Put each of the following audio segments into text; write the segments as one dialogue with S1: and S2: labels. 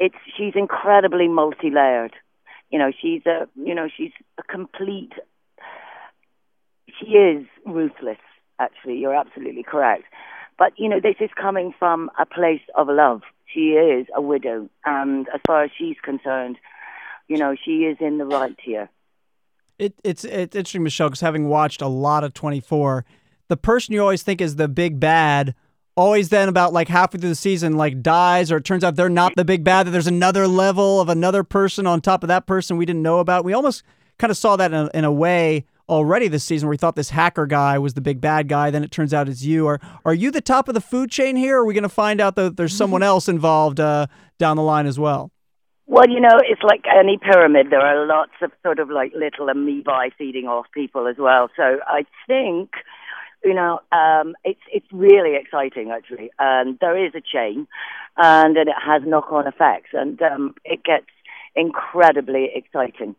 S1: it's she's incredibly multi-layered. You know, she's a you know she's a complete. She is ruthless. Actually, you're absolutely correct. But you know, this is coming from a place of love. She is a widow, and as far as she's concerned, you know, she is in the right here.
S2: It, it's it's interesting, Michelle, because having watched a lot of 24, the person you always think is the big bad always then about like halfway through the season like dies or it turns out they're not the big bad that there's another level of another person on top of that person we didn't know about we almost kind of saw that in a, in a way already this season where we thought this hacker guy was the big bad guy then it turns out it's you are are you the top of the food chain here or are we going to find out that there's someone else involved uh, down the line as well
S1: well, you know, it's like any pyramid. There are lots of sort of like little amoebae feeding off people as well. So I think you know, um, it's it's really exciting actually. And there is a chain, and, and it has knock-on effects, and um, it gets incredibly exciting.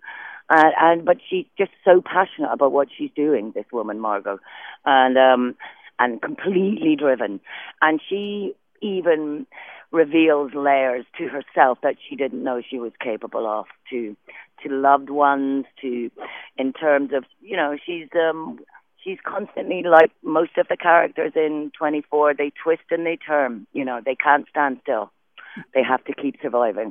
S1: Uh, and but she's just so passionate about what she's doing. This woman, Margot, and um, and completely driven, and she even reveals layers to herself that she didn't know she was capable of to to loved ones to in terms of you know she's um she's constantly like most of the characters in 24 they twist and they turn you know they can't stand still. They have to keep surviving